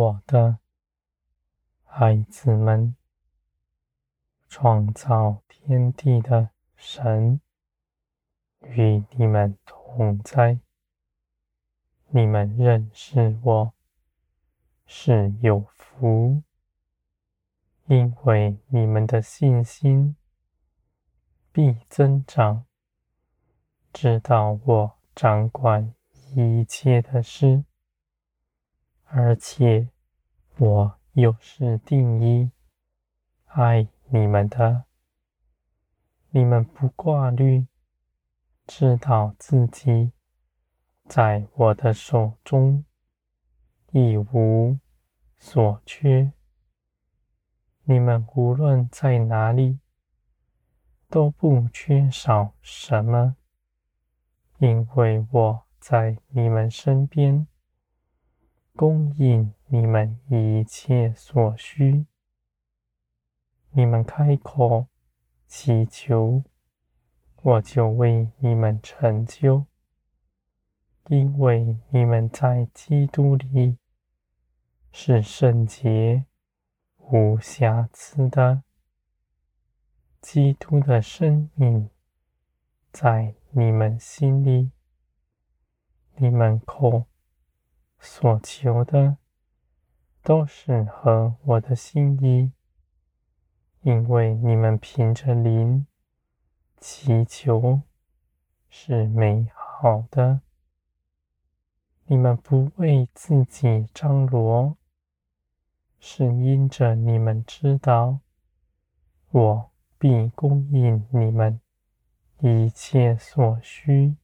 我的孩子们，创造天地的神与你们同在。你们认识我是有福，因为你们的信心必增长，知道我掌管一切的事，而且我又是第一爱你们的。你们不挂虑，知道自己在我的手中一无所缺。你们无论在哪里，都不缺少什么。因为我在你们身边，供应你们一切所需。你们开口祈求，我就为你们成就。因为你们在基督里是圣洁、无瑕疵的。基督的生命在你们心里，你们口所求的都是合我的心意，因为你们凭着灵祈求是美好的。你们不为自己张罗，是因着你们知道，我必供应你们。一切所需，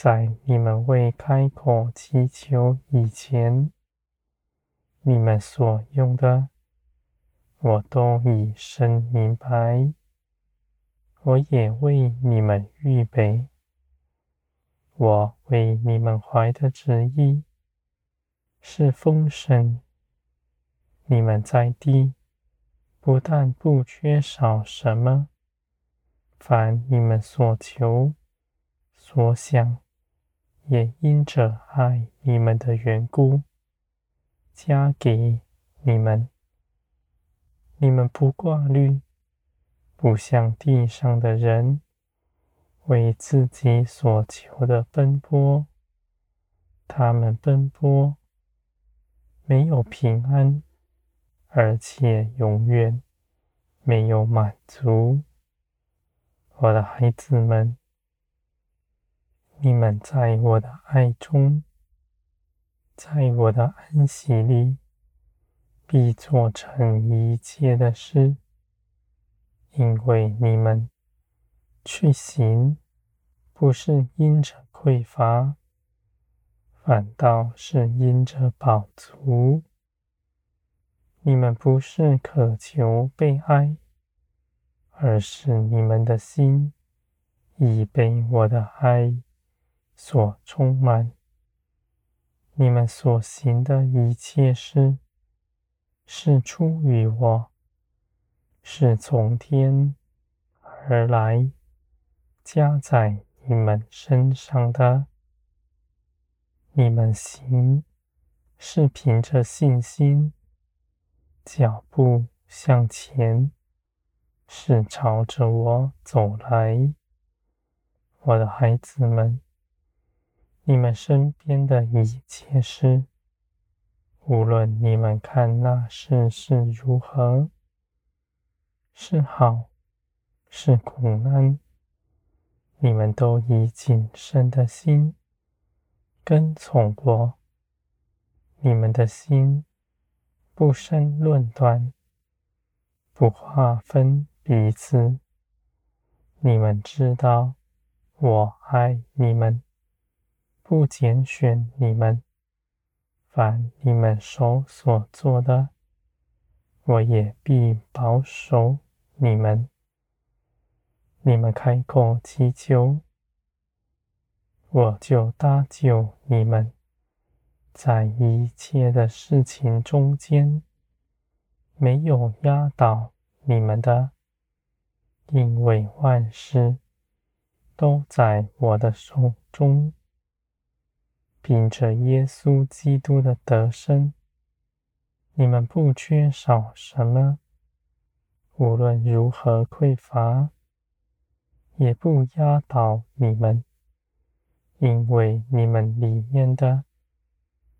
在你们未开口祈求以前，你们所用的，我都已深明白。我也为你们预备。我为你们怀的旨意是丰盛。你们在地不但不缺少什么。凡你们所求、所想，也因着爱你们的缘故，加给你们。你们不挂虑，不像地上的人，为自己所求的奔波。他们奔波，没有平安，而且永远没有满足。我的孩子们，你们在我的爱中，在我的安息里，必做成一切的事，因为你们去行，不是因着匮乏，反倒是因着饱足。你们不是渴求被爱。而是你们的心已被我的爱所充满。你们所行的一切事，是出于我，是从天而来，加在你们身上的。你们行，是凭着信心，脚步向前。是朝着我走来，我的孩子们，你们身边的一切事，无论你们看那事是如何，是好是苦难，你们都以谨慎的心跟从我，你们的心不生论断，不划分。彼此，你们知道，我爱你们，不拣选你们。凡你们手所做的，我也必保守你们。你们开口祈求，我就搭救你们，在一切的事情中间，没有压倒你们的。因为万事都在我的手中，凭着耶稣基督的得身，你们不缺少什么，无论如何匮乏，也不压倒你们，因为你们里面的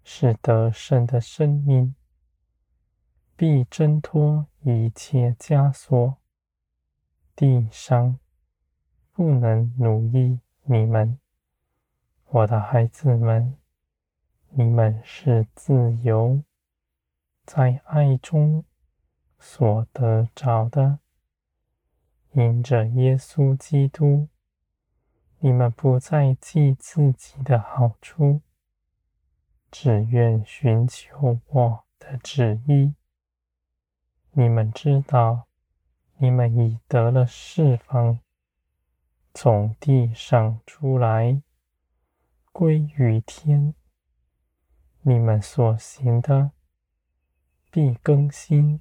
是得胜的生命，必挣脱一切枷锁，地上不能奴役你们，我的孩子们，你们是自由。在爱中所得着的，因着耶稣基督，你们不再计自己的好处，只愿寻求我的旨意。你们知道，你们已得了释放，从地上出来，归于天。你们所行的。必更新，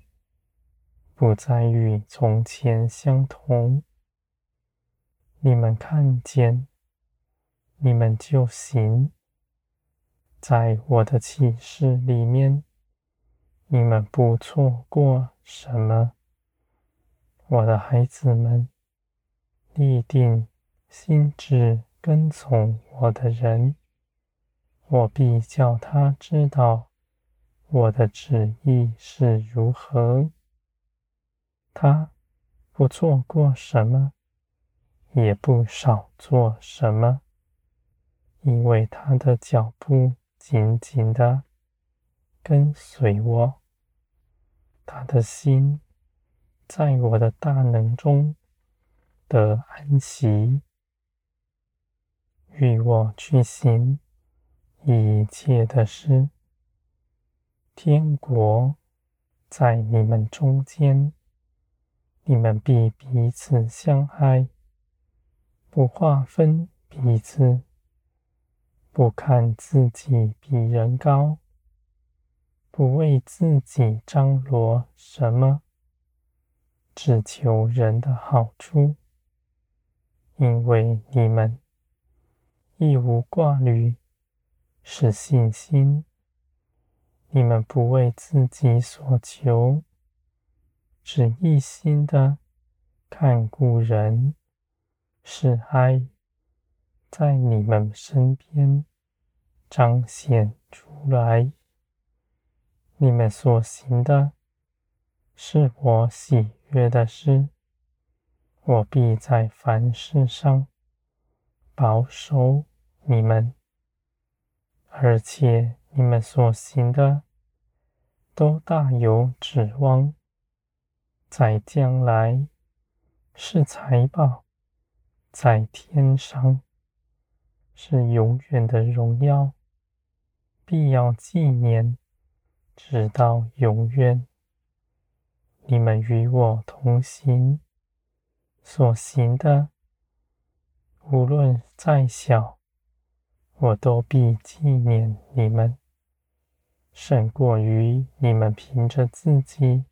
不再与从前相同。你们看见，你们就行。在我的启示里面，你们不错过什么。我的孩子们，立定心志跟从我的人，我必叫他知道。我的旨意是如何？他不做过什么，也不少做什么，因为他的脚步紧紧地跟随我，他的心在我的大能中得安息，与我去行一切的事。天国在你们中间，你们必彼此相爱，不划分彼此，不看自己比人高，不为自己张罗什么，只求人的好处，因为你们亦无挂虑，是信心。你们不为自己所求，只一心的看顾人，是爱在你们身边彰显出来。你们所行的是我喜悦的事，我必在凡事上保守你们，而且。你们所行的都大有指望，在将来是财宝，在天上是永远的荣耀，必要纪念，直到永远。你们与我同行，所行的无论再小，我都必纪念你们。胜过于你们凭着自己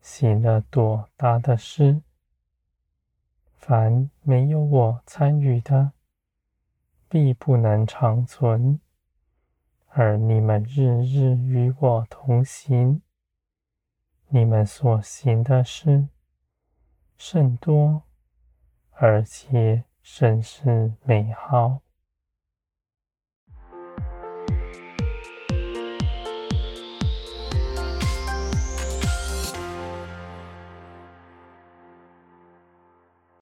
行了多大的事，凡没有我参与的，必不能长存；而你们日日与我同行，你们所行的事甚多，而且甚是美好。